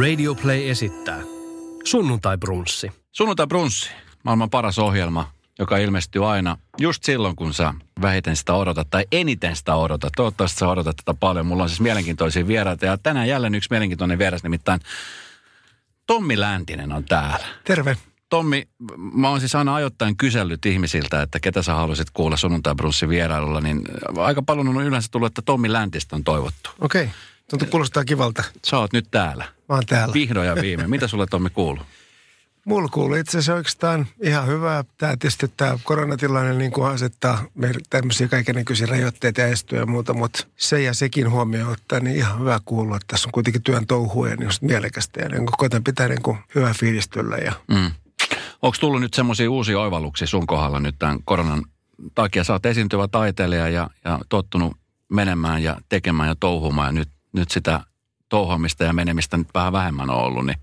Radio Play esittää Sunnuntai Brunssi. Sunnuntai Brunssi, maailman paras ohjelma, joka ilmestyy aina just silloin, kun sä vähiten sitä odotat tai eniten sitä odotat. Toivottavasti sä odotat tätä paljon. Mulla on siis mielenkiintoisia vieraita ja tänään jälleen yksi mielenkiintoinen vieras, nimittäin Tommi Läntinen on täällä. Terve. Tommi, mä oon siis aina ajoittain kysellyt ihmisiltä, että ketä sä haluaisit kuulla sunnuntai Brunssin vierailulla, niin aika paljon on yleensä tullut, että Tommi Läntistä on toivottu. Okei. Okay. Tuntuu kuulostaa kivalta. Sä oot nyt täällä. Mä oon täällä. Vihdoin ja viime. Mitä sulle Tommi kuuluu? Mulla kuuluu itse asiassa oikeastaan ihan hyvää. Tämä tietysti tämä koronatilanne niin kuin asettaa meille tämmöisiä kaikenlaisia rajoitteita ja estyjä ja muuta, mutta se ja sekin huomioon ottaa, niin ihan hyvä kuulua, että tässä on kuitenkin työn touhua ja niin just mielekästä ja niin koitan pitää niin kuin hyvää fiilistyllä. Ja... Mm. Onko tullut nyt semmoisia uusia oivalluksia sun kohdalla nyt tämän koronan takia? Sä oot esiintyvä taiteilija ja, ja tottunut menemään ja tekemään ja touhumaan ja nyt, nyt sitä touhoamista ja menemistä nyt vähän vähemmän on ollut, niin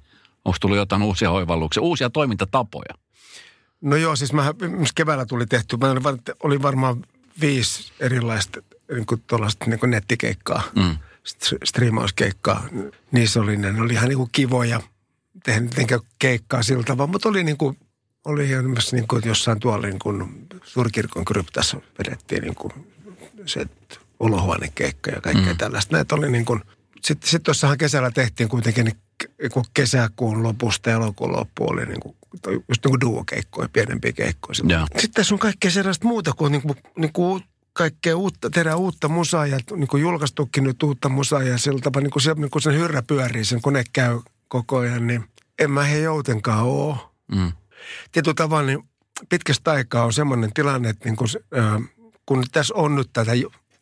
Onko tullut jotain uusia oivalluksia, uusia toimintatapoja? No joo, siis mä, keväällä tuli tehty, mä olin, oli varmaan viisi erilaista niin kuin niin kuin nettikeikkaa, mm. striimauskeikkaa. Niissä oli, ne oli ihan niin kuin kivoja, tehdä keikkaa sillä tavalla, mutta oli niin kuin, oli myös niin kuin jossain tuolla niin kuin Suurkirkon kryptassa vedettiin niin kuin se olohuonekeikka ja kaikkea mm. tällaista. Näitä oli niin kuin, sitten sit tuossahan kesällä tehtiin kuitenkin niin kesäkuun lopusta ja elokuun loppu oli niin kuin, just niin kuin duokeikkoja, pienempiä keikkoja. Ja. Sitten tässä on kaikkea sellaista muuta kuin, niin kuin, niin kuin kaikkea uutta, tehdään uutta musaa ja niin kuin julkaistukin nyt uutta musaa ja sillä tavalla niin kuin, se, niin kuin sen hyrrä pyörii, sen kone käy koko ajan, niin en mä he joutenkaan ole. Mm. Tietyllä tavalla niin pitkästä aikaa on semmoinen tilanne, että niin kuin, äh, kun tässä on nyt tätä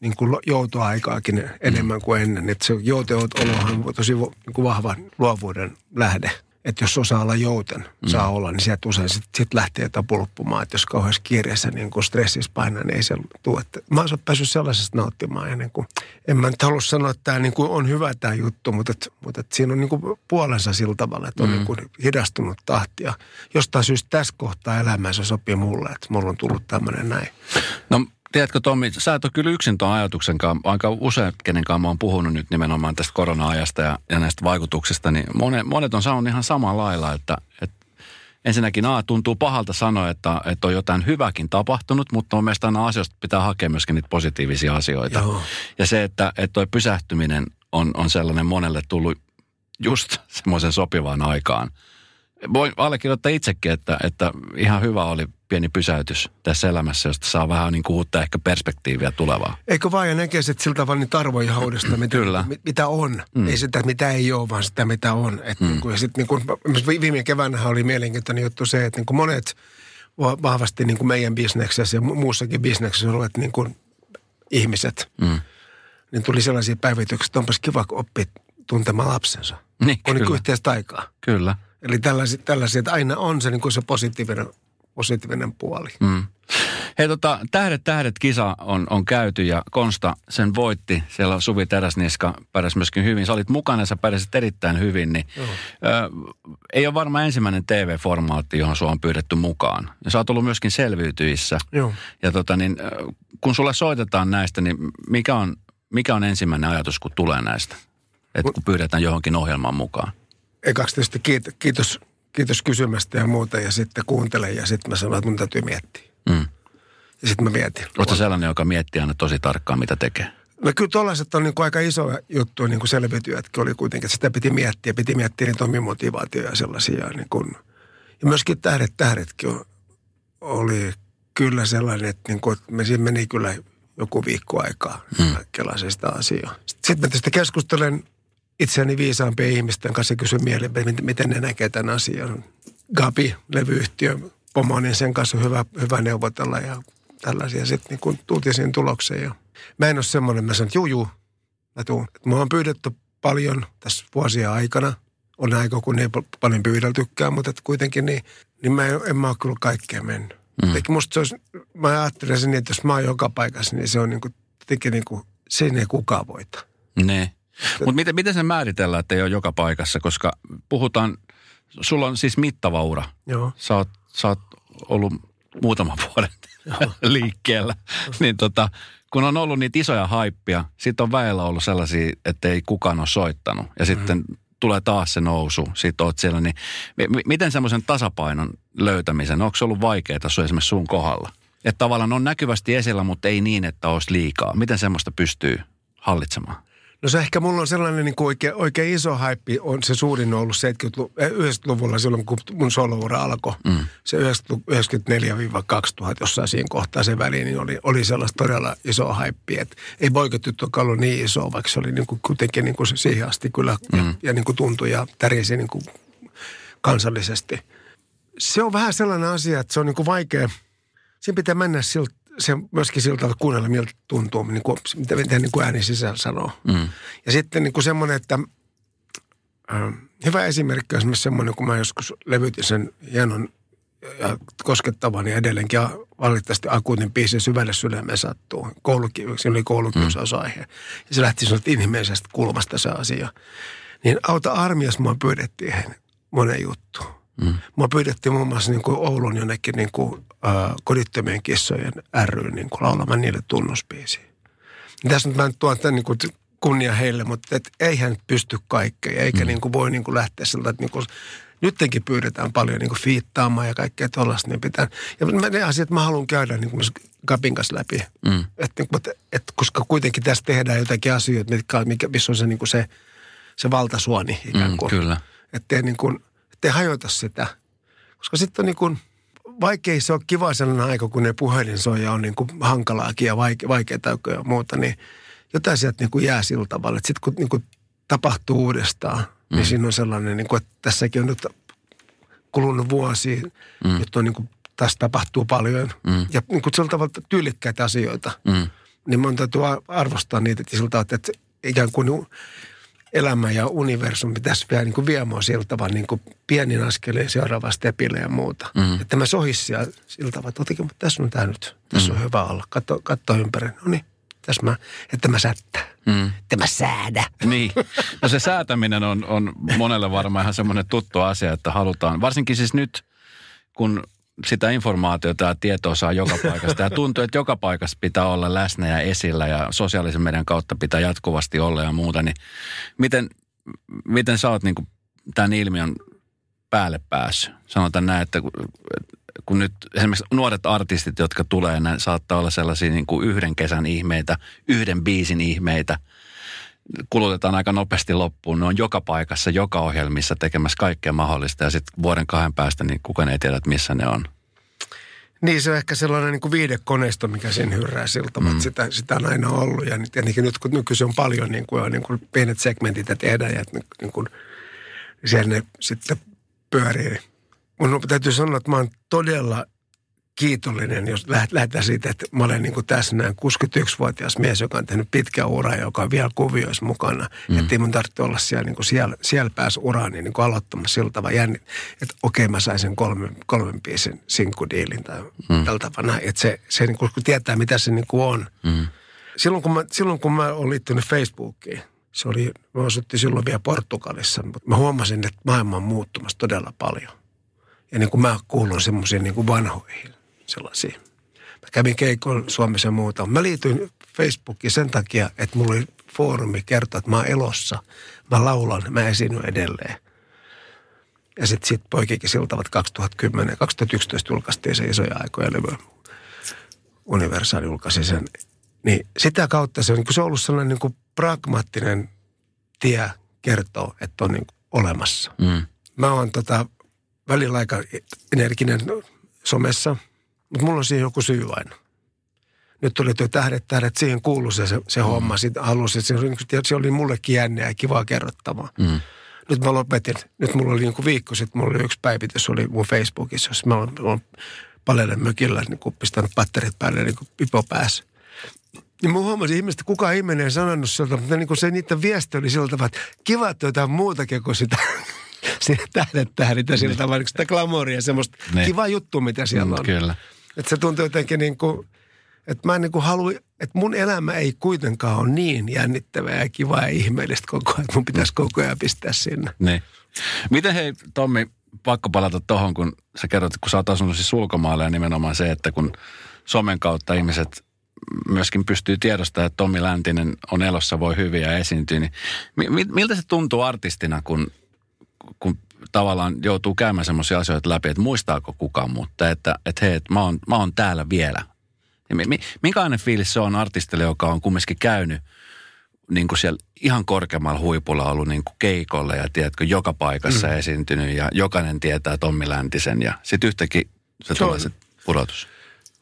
niin kuin joutoaikaakin enemmän kuin ennen. Että se jouteolohan on tosi niin kuin vahva luovuuden lähde. Että jos osaa olla jouten, mm. saa olla, niin sieltä usein sitten sit lähtee tapuluppumaan. Että jos kauheassa kiireessä niin kuin stressissä painaa, niin ei se tule. Että mä oon päässyt sellaisesta nauttimaan. Ja niin kuin, en mä nyt halua sanoa, että tämä niin kuin on hyvä tämä juttu, mutta, että, mutta että siinä on niin kuin puolensa sillä tavalla, että on mm. niin kuin hidastunut tahtia. Jostain syystä tässä kohtaa elämässä sopii mulle, että mulla on tullut tämmöinen näin. No Tiedätkö Tommi, sä et ole kyllä yksin tuon ajatuksen kanssa. Aika usein, kenen kanssa mä oon puhunut nyt nimenomaan tästä korona-ajasta ja, ja näistä vaikutuksista, niin monet, monet on saanut ihan samalla lailla, että, että ensinnäkin A, tuntuu pahalta sanoa, että, että on jotain hyväkin tapahtunut, mutta on mielestäni aina asioista pitää hakea myöskin niitä positiivisia asioita. Joo. Ja se, että, että toi pysähtyminen on, on sellainen monelle tullut just semmoisen sopivaan aikaan. Voin allekirjoittaa itsekin, että, että ihan hyvä oli pieni pysäytys tässä elämässä, josta saa vähän niin kuin uutta ehkä perspektiiviä tulevaa. Eikö vaan ja näkee sitten sillä tavalla niitä arvoja haudesta, mitä, Kyllä. mitä on. Mm. Ei sitä, mitä ei ole, vaan sitä, mitä on. Et mm. niin kuin, ja sit niin kuin, viime keväänä oli mielenkiintoinen juttu se, että niin kuin monet vahvasti niin kuin meidän bisneksessä ja muussakin bisneksessä olevat niin kuin ihmiset, mm. niin tuli sellaisia päivityksiä, että onpas kiva oppia tuntemaan lapsensa. Niin, kun niin yhteistä aikaa. Kyllä. Eli tällaisia, tällaisia, että aina on se, niin kuin se positiivinen positiivinen puoli. Mm. Hei tota, Tähdet tähdet kisa on, on käyty ja Konsta sen voitti. Siellä Suvi Teräsniska pärjäsi myöskin hyvin. Sä olit mukana ja sä pärjäsit erittäin hyvin. Niin, ö, ei ole varmaan ensimmäinen TV-formaatti, johon sua on pyydetty mukaan. Ja sä oot ollut myöskin selviytyissä. Joo. Ja tota, niin, kun sulle soitetaan näistä, niin mikä on, mikä on ensimmäinen ajatus, kun tulee näistä? Että kun pyydetään johonkin ohjelmaan mukaan. Ekaksi tietysti kiitos, kiitos kiitos kysymästä ja muuta. Ja sitten kuuntelen ja sitten mä sanon, että mun täytyy miettiä. Mm. Ja sitten mä mietin. Oletko sellainen, joka miettii aina tosi tarkkaan, mitä tekee? No kyllä tuollaiset on niin kuin aika iso juttu niin kuin selviytyjätkin oli kuitenkin, että sitä piti miettiä. Piti miettiä niitä omia motivaatioja ja sellaisia. Niin kuin, ja myöskin tähdet tähdetkin oli kyllä sellainen, että, niin kuin, että me siinä meni kyllä joku viikko aikaa hmm. kelasin sitä asiaa. Sitten mä tästä keskustelen itseäni viisaampien ihmisten kanssa kysy mielipiteitä, miten ne näkee tämän asian. Gabi, levyyhtiö, pomo, niin sen kanssa on hyvä, hyvä neuvotella ja tällaisia. Sitten niin tultiin siihen tulokseen. Ja mä en ole semmoinen, mä sanon, että juu, juu, mä tuun. Mua on pyydetty paljon tässä vuosien aikana. On aika, kun ei paljon pyydeltykään, mutta kuitenkin niin, niin mä en, en mä ole kyllä kaikkea mennyt. Mm. Teki musta se olisi, mä ajattelen sen niin, että jos mä oon joka paikassa, niin se on niin kuin, teki niin kuin, sen ei kukaan voita. Ne. Mutta miten, miten se määritellään, että ei ole joka paikassa? Koska puhutaan, sulla on siis mittava ura. Joo. Sä oot, sä oot ollut muutaman vuoden liikkeellä. niin tota, kun on ollut niitä isoja haippia, sitten on väellä ollut sellaisia, että ei kukaan ole soittanut. Ja sitten mm. tulee taas se nousu, sitten oot siellä. Niin m- miten semmoisen tasapainon löytämisen, onko se ollut vaikeaa sun esimerkiksi sun kohdalla? Että tavallaan on näkyvästi esillä, mutta ei niin, että olisi liikaa. Miten semmoista pystyy hallitsemaan? No se ehkä mulla on sellainen niin kuin oikein, oikein iso haippi, on se suurin ollut 90-luvulla silloin, kun mun soloura alkoi. Mm. Se 94-2000 jossain siinä kohtaa se väliin, niin oli, oli sellaista todella iso haippi. Että ei poikatyttökään ollut niin iso, vaikka se oli niin kuin, kuitenkin niin kuin siihen asti kyllä mm. ja, ja niin kuin tuntui ja tärisi niin kuin kansallisesti. Se on vähän sellainen asia, että se on niin kuin vaikea. Siinä pitää mennä siltä se myöskin siltä että kuunnella, miltä tuntuu, niin kuin, mitä, mitä niin kuin ääni sisällä sanoo. Mm. Ja sitten niin kuin semmoinen, että äh, hyvä esimerkki on esimerkiksi semmoinen, kun mä joskus levytin sen hienon ja koskettavan ja edelleenkin valitettavasti akuutin biisin syvälle sydämeen sattuu. Kouluki, se oli koulukiusausaihe. Mm. Ja se lähti sieltä inhimillisestä kulmasta se asia. Niin auta armias mua pyydettiin monen juttuun. Mm. Mua pyydettiin muun muassa niin kuin Oulun jonnekin niin kuin, äh, kodittomien kissojen ry niin kuin laulamaan niille tunnuspiisiä. Tässä nyt mä en tuon tämän niin kuin kunnia heille, mutta et eihän pysty kaikkeen, eikä mm. niin kuin voi niin kuin lähteä siltä, että niin kuin, nyttenkin pyydetään paljon niin kuin fiittaamaan ja kaikkea tuollaista, niin pitää. Ja ne asiat mä haluan käydä niin kuin Kapin kanssa läpi. Mm. Et, niin et, et, koska kuitenkin tässä tehdään jotakin asioita, mitkä, mikä, missä on se, niin kuin se, se valtasuoni ikään kuin. Mm, kyllä. Että niin kuin, ettei hajota sitä. Koska sitten on niin kuin, vaikea se on kiva sellainen aika, kun ne puhelin soi ja on niin kuin hankalaakin ja vaike, vaikeaa ja muuta, niin jotain sieltä niin kuin jää sillä tavalla. Että sitten kun niin kuin tapahtuu uudestaan, niin mm. niin siinä on sellainen, niin kuin, että tässäkin on nyt kulunut vuosi, mm. nyt on niin kuin, tässä tapahtuu paljon. Mm. Ja niin kuin sillä tavalla tyylikkäitä asioita. Mm. Niin mun täytyy arvostaa niitä siltä, että ikään kuin elämä ja universum pitäisi vielä niin kuin viemään sillä tavalla niin kuin pienin askeleen seuraava stepille ja muuta. Mm. Että mä sohis siellä sillä tavalla, että otikin, mutta tässä on tämä nyt. Tässä mm. on hyvä olla. Katso, katso ympäri. No niin, tässä mä, että mä sättää. Mm. Että mä säädä. Niin. No se säätäminen on, on monelle varmaan ihan semmoinen tuttu asia, että halutaan. Varsinkin siis nyt, kun sitä informaatiota ja tietoa saa joka paikasta. Ja tuntuu, että joka paikassa pitää olla läsnä ja esillä ja sosiaalisen median kautta pitää jatkuvasti olla ja muuta. Niin miten, miten sä oot niin kuin tämän ilmiön päälle päässyt? Sanotaan näin, että kun, kun nyt esimerkiksi nuoret artistit, jotka tulee, ne saattaa olla sellaisia niin kuin yhden kesän ihmeitä, yhden biisin ihmeitä – kulutetaan aika nopeasti loppuun. Ne on joka paikassa, joka ohjelmissa tekemässä kaikkea mahdollista ja sitten vuoden kahden päästä niin kukaan ei tiedä, että missä ne on. Niin se on ehkä sellainen niin kuin viidekoneisto, mikä sen hyrrää siltä, mm. että sitä, sitä on aina ollut. Ja tietenkin nyt kun nykyisin on paljon niin kuin, niin kuin pienet segmentit ja tehdään ja niin kuin, siellä ne sitten pyörii. Mun täytyy sanoa, että mä oon todella kiitollinen, jos lähdetään siitä, että mä olen niin näin 61-vuotias mies, joka on tehnyt pitkä ura, joka on vielä kuvioissa mukana. Mm. Että ei mun tarvitse olla siellä, niin kuin siellä, siellä päässä uraani niin kuin aloittamassa sillä tavalla jännit, että okei mä sain sen kolmen, kolmen biisin sinkkudiilin tai mm. tällä tavalla. Että se, se niin kuin, kun tietää, mitä se niin kuin on. Mm. Silloin, kun mä, silloin kun mä olin liittynyt Facebookiin, se oli, mä asuttiin silloin vielä Portugalissa, mutta mä huomasin, että maailma on muuttumassa todella paljon. Ja niin kuin mä kuulun semmoisiin niin kuin vanhoihin sellaisia. Mä kävin keikoilla Suomessa ja muuta. Mä liityin Facebookiin sen takia, että mulla oli foorumi kertoa, että mä oon elossa. Mä laulan, mä esiinnyn edelleen. Ja sitten sit poikikin siltavat 2010, 2011 julkaistiin se isoja aikoja levy. Universaali julkaisi sen. Niin sitä kautta se on, niin se on ollut sellainen niin kuin pragmaattinen tie kertoa, että on niin kuin olemassa. Mm. Mä oon tota, välillä aika energinen somessa – mutta mulla on siihen joku syy aina. Nyt tuli tuo tähdet, tähdet, siihen kuului se, se, se mm. homma. Sitten halusin, se, se oli mullekin jännä ja kivaa kerrottavaa. Mm. Nyt mä lopetin. Nyt mulla oli niin viikko sitten, mulla oli yksi päivitys, oli mun Facebookissa, jossa mä oon, oon mökillä niin kuin pistänyt patterit päälle niin kuin pipo päässä. Niin mä huomasin ihmistä, kuka ihminen ei sanonut sieltä, mutta niin se niiden viesti oli siltä, että kiva, että jotain muutakin kuin sitä siinä tähdettää niitä sillä tavalla, niin sitä glamouria, semmoista Niin. kivaa juttua, mitä siellä Mm, on. Kyllä. Että se tuntuu jotenkin niin kuin, että mä en niin kuin halua, että mun elämä ei kuitenkaan ole niin jännittävää ja kivaa ja ihmeellistä koko ajan, että mun pitäisi koko ajan pistää sinne. Niin. Miten hei, Tommi, pakko palata tuohon, kun sä kerrot, kun sä oot asunut siis ulkomailla ja nimenomaan se, että kun somen kautta ihmiset myöskin pystyy tiedostamaan, että Tommi Läntinen on elossa, voi hyvin ja esiintyy, niin mi- mi- miltä se tuntuu artistina, kun, kun tavallaan joutuu käymään semmoisia asioita läpi, että muistaako kukaan mutta että, että hei, että mä oon, mä oon täällä vielä. Ja mi- mi- minkälainen fiilis se on artistille, joka on kumminkin käynyt niin kuin siellä ihan korkeammalla huipulla ollut niin kuin keikolle ja tiedätkö, joka paikassa mm. esiintynyt ja jokainen tietää Tommi Läntisen ja sitten yhtäkkiä se, Se tulee on- se pudotus.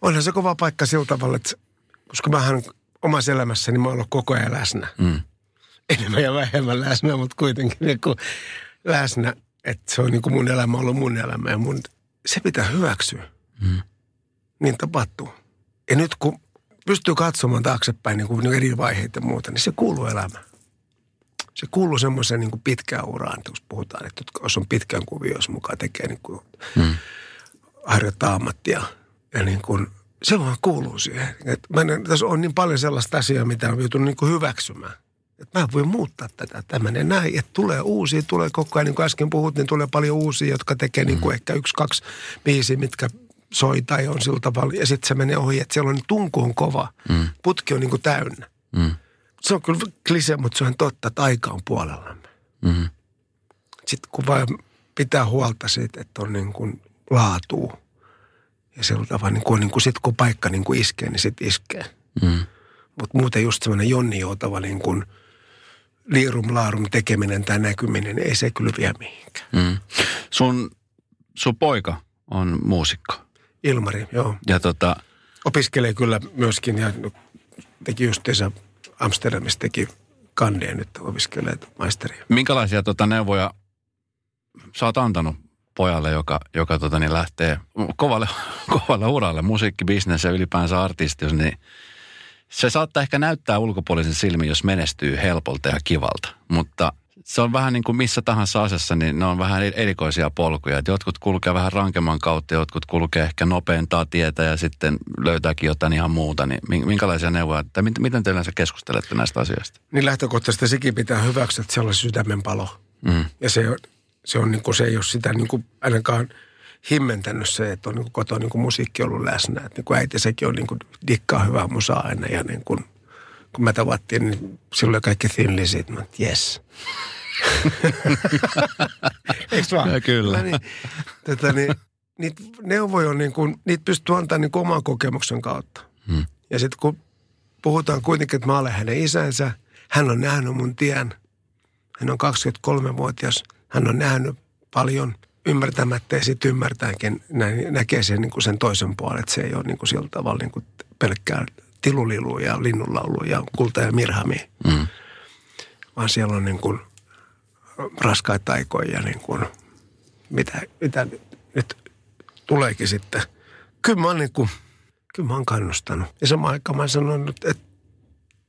Onhan se kova paikka sillä tavalla, että koska mähän omassa elämässäni mä oon ollut koko ajan läsnä. Mm. Enemmän ja vähemmän läsnä, mutta kuitenkin niin kuin läsnä. Että se on niin kuin mun elämä ollut mun elämä ja mun, se pitää hyväksyä. Mm. Niin tapahtuu. Ja nyt kun pystyy katsomaan taaksepäin niin kuin eri vaiheita ja muuta, niin se kuuluu elämään. Se kuuluu semmoiseen niin kuin pitkään uraan, jos puhutaan, että jos on pitkän kuvioissa mukaan tekee niin kuin Mm. harjoittaa ammattia. Ja niin kuin, se vaan kuuluu siihen. Et mä en, tässä on niin paljon sellaista asiaa, mitä on joutunut niin kuin hyväksymään. Että mä en voi muuttaa tätä. Tämä menee näin, että tulee uusia, tulee koko ajan, niin kuin äsken puhut, niin tulee paljon uusia, jotka tekee niin kuin ehkä yksi, kaksi biisiä, mitkä soi tai on sillä tavalla. Ja sitten se menee ohi, että siellä on tunku on kova. Mm. Putki on niin kuin täynnä. Mm. Se on kyllä klise, mutta se on totta, että aika on puolellamme. Mm. Sitten kun vaan pitää huolta siitä, että on niin kuin laatuu. Ja sillä tavalla, niin kuin, niin kuin sit kun paikka niin kuin iskee, niin sit iskee. Mm. Mutta muuten just semmoinen Jonni Joutava niin kuin liirum laarum tekeminen tai näkyminen, niin ei se kyllä vie mihinkään. Mm. Sun, sun poika on muusikko. Ilmari, joo. Ja tota, Opiskelee kyllä myöskin ja teki justiinsa Amsterdamissa teki kandeen nyt opiskelee maisteria. minkälaisia tota neuvoja sä oot antanut pojalle, joka, joka tota, niin lähtee kovalle, kovalle uralle, musiikkibisnes ja ylipäänsä artistius, niin se saattaa ehkä näyttää ulkopuolisen silmin, jos menestyy helpolta ja kivalta, mutta se on vähän niin kuin missä tahansa asiassa, niin ne on vähän erikoisia polkuja. Et jotkut kulkee vähän rankemman kautta, jotkut kulkee ehkä nopeintaa tietä ja sitten löytääkin jotain ihan muuta. Niin min- minkälaisia neuvoja, tai mit- miten te yleensä keskustelette näistä asioista? Niin lähtökohtaisesti sekin pitää hyväksyä, että siellä on sydämen palo. Mm. Ja se, on- se, on, niin kuin, se ei ole sitä niin kuin ainakaan himmentänyt se, että on niin kuin kotona niin kuin musiikki ollut läsnä. Että niin kuin äiti sekin on niin kuin dikkaa hyvää musaa aina ja niin kuin, kun mä tavattiin, niin silloin kaikki Thin Lizzyt, mä että yes. Eikö vaan? Ja kyllä. No niin, tätä, niin, niitä neuvoja on niin kuin, niitä pystyy antamaan niin kuin oman kokemuksen kautta. Hmm. Ja sitten kun puhutaan kuitenkin, että mä olen hänen isänsä, hän on nähnyt mun tien. Hän on 23-vuotias, hän on nähnyt paljon ymmärtämättä ja sitten ymmärtäänkin, näin, näkee sen, niin kuin sen toisen puolen, että se ei ole niin kuin sillä tavalla niin kuin pelkkää tilulilu ja linnunlaulu ja kulta ja mirhami, Mm. vaan siellä on niin kuin raskaita aikoja ja niin kuin, mitä, mitä nyt tuleekin sitten. Kyllä mä oon, niin kuin, kyllä mä oon kannustanut. Ja samaan aikaan mä oon sanonut, että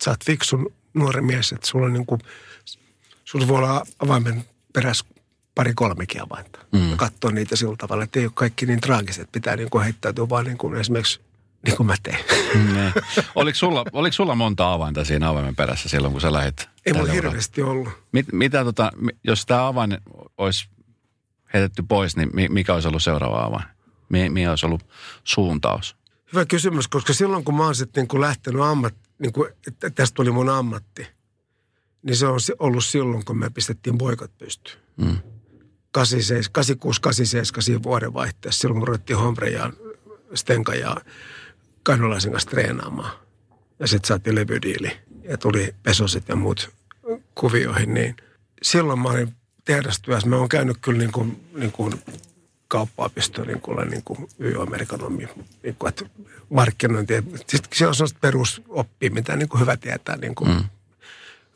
sä oot fiksun nuori mies, että sulla on niin kuin, sulla voi olla avaimen perässä pari kolmekin avainta. Mm. Ja katsoa niitä sillä tavalla, että ei ole kaikki niin traagiset. Pitää niin kuin heittäytyä vaan niin kuin esimerkiksi niin kuin mä teen. Niin. Oliko, sulla, oliko sulla monta avainta siinä avaimen perässä silloin, kun sä lähit? Ei mulla hirveästi ollut. Mit, mitä tota, jos tämä avain olisi heitetty pois, niin mi- mikä olisi ollut seuraava avain? Mi- mikä olisi ollut suuntaus? Hyvä kysymys, koska silloin kun mä oon sitten niin lähtenyt ammat, niin kuin, että tästä tuli mun ammatti, niin se on ollut silloin, kun me pistettiin poikat pystyyn. Mm. 86, 87 siinä vuodenvaihteessa, silloin kun ruvettiin Hombre ja Stenka ja Kannolaisen kanssa treenaamaan. Ja sitten saatiin levydiili ja tuli pesoset ja muut kuvioihin, niin silloin mä olin tehdastyössä. Mä oon käynyt kyllä niin kuin, niin kuin kauppaopistoon niin kuin, niin kuin Y-amerikanomi, niin kuin, että markkinointi. Sitten se on sellaista perusoppia, mitä niin kuin hyvä tietää niin kuin mm.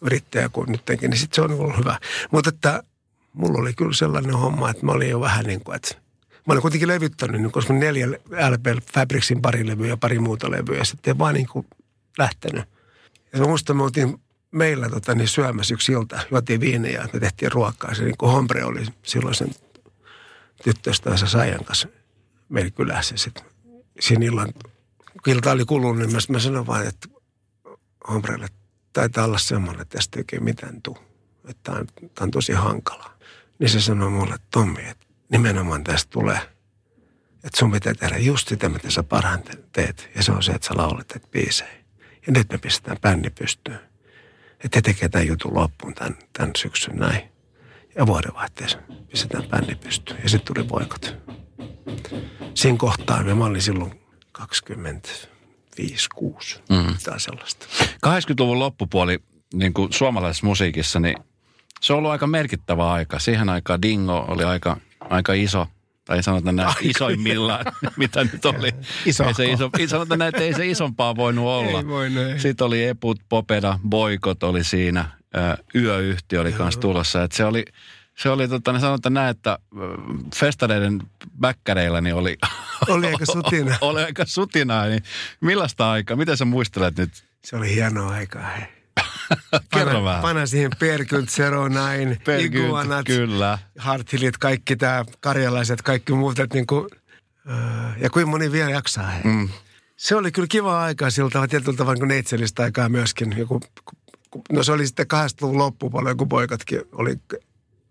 yrittäjä kuin nytkin, niin sitten se on ollut hyvä. Mutta että mulla oli kyllä sellainen homma, että mä olin jo vähän niin kuin, että mä olin kuitenkin levyttänyt, niin koska neljä LP Fabricsin pari levyä ja pari muuta levyä, ja sitten vaan niin kuin lähtenyt. Ja mä muistan, me oltiin meillä tota, niin syömässä yksi ilta, juotiin ja me tehtiin ruokaa. Se niin kuin Hombre oli silloin sen tyttöystävänsä Saijan kanssa meillä kylässä. Sitten siinä illan, kun ilta oli kulunut, niin mä, mä sanoin vaan, että Hombrelle taitaa olla semmoinen, että tästä ei oikein mitään tuu. Että tämä on, on tosi hankalaa. Niin se sanoi mulle, että Tommi, että nimenomaan tästä tulee, että sun pitää tehdä just sitä, mitä sä parhaiten teet. Ja se on se, että sä teet biisejä. Ja nyt me pistetään bändi pystyyn. Että tekee tämän jutun loppuun tämän, tämän syksyn näin. Ja vuodenvaihteessa pistetään bändi pystyyn. Ja sitten tuli voikot. Siinä kohtaa mä olin silloin 25 6 mm. tai sellaista. 80-luvun loppupuoli niin kuin suomalaisessa musiikissa, niin se on ollut aika merkittävä aika. Siihen aikaan Dingo oli aika, aika iso, tai sanotaan näin isoimmillaan, mitä nyt oli. Iso. Ei se iso, sanotaan näin, että ei se isompaa voinut olla. Ei voinut, ei. Sitten oli Eput, Popeda, Boikot oli siinä, Yöyhtiö oli kanssa tulossa. Että se oli, se oli tota, niin sanotaan näin, että festareiden bäkkäreillä niin oli, Oli aika sutina. oli aika sutinaa. Niin millaista aikaa? Miten sä muistelet nyt? Se oli hienoa aikaa. Hei. Kerro Pana, vähän. pana siihen Perkynt, Zero Nine, Perkynt, Iguanat, kyllä. Harthilit, kaikki tämä karjalaiset, kaikki muut. Että niinku, öö, ja kuinka moni vielä jaksaa. Hei. Mm. Se oli kyllä kiva aikaa siltä tavalla, tietyllä tavalla kuin neitselistä aikaa myöskin. Joku, no se oli sitten 80-luvun loppupuolella, kun poikatkin oli,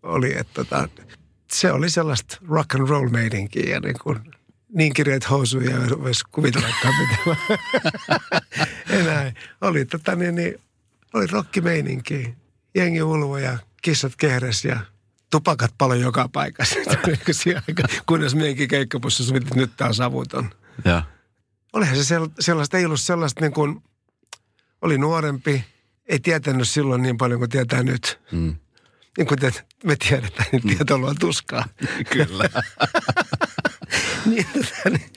oli että tota, se oli sellaista rock and roll meininkiä ja niin kuin, niin kirjat housuja voisi kuvitellakaan mitä. Enää. Oli tota niin, niin oli rockimeininki. Jengi ulvo ja kissat kehres ja tupakat paljon joka paikassa. Siihen aikaan, Kunnes meidänkin keikkapussissa sovittiin, että nyt tämä on savuton Ja. olihan se sel- sellaista, ei ollut sellaista niin kuin, oli nuorempi, ei tietänyt silloin niin paljon kuin tietää nyt. Mm. Niin kuin te, me tiedetään, niin tieto luo tuskaa. Kyllä. niin, tota, niin,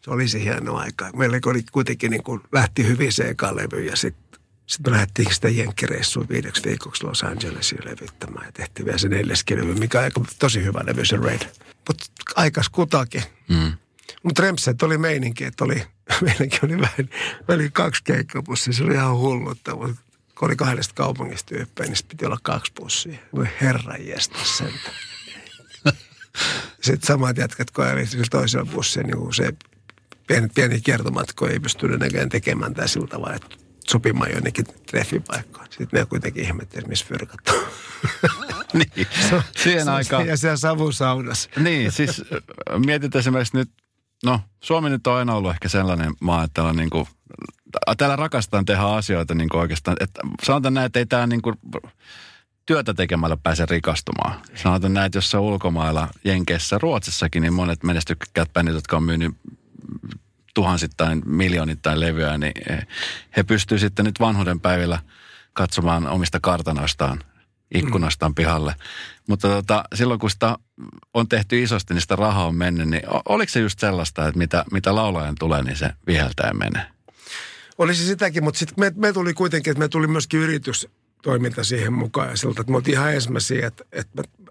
se oli se hieno aika. Meillä oli kuitenkin niin kuin, lähti hyvin se eka levy ja sitten sit me lähdettiin sitä jenkkireissuun viideksi viikoksi Los Angelesiin levittämään ja tehtiin vielä se neljäskin levy, mikä on aika tosi hyvä levy se Raid. Mutta aikas kutakin. Mm. Mutta Rempset oli meininki, että oli, meilläkin oli vähän, oli kaksi keikkapussia, se oli ihan hullutta, mutta kun oli kahdesta kaupungista tyyppejä, niin piti olla kaksi pussia. Voi herran jästä sentä. Sitten samat jätkät, kun oli sillä toisella bussilla, niin se pieni, pieni kiertomatko ei pystynyt näkään tekemään tämä sillä tavalla, että sopimaan jonnekin treffipaikkaan. Sitten ne kuitenkin ihmetteli, missä fyrkat on. niin. Siihen aikaan. Ja siellä savusaunassa. Niin, siis mietit esimerkiksi nyt, no Suomi nyt on aina ollut ehkä sellainen maa, että täällä, on niin kuin, täällä rakastetaan tehdä asioita niin kuin oikeastaan, että sanotaan näin, että ei tämä niin kuin työtä tekemällä pääse rikastumaan. Sanotaan näin, että jos se on ulkomailla, Jenkeissä, Ruotsissakin, niin monet menestykkäät bändit, jotka on myynyt tuhansittain, miljoonittain levyä, niin he pystyvät sitten nyt vanhuuden päivillä katsomaan omista kartanoistaan ikkunastaan pihalle. Mutta tota, silloin kun sitä on tehty isosti, niin sitä rahaa on mennyt, niin oliko se just sellaista, että mitä, mitä laulajan tulee, niin se viheltää ja menee? Olisi sitäkin, mutta sitten me, me tuli kuitenkin, että me tuli myöskin yritystoiminta siihen mukaan. Ja siltä, että me oltiin ihan ensimmäisiä, että, että mä,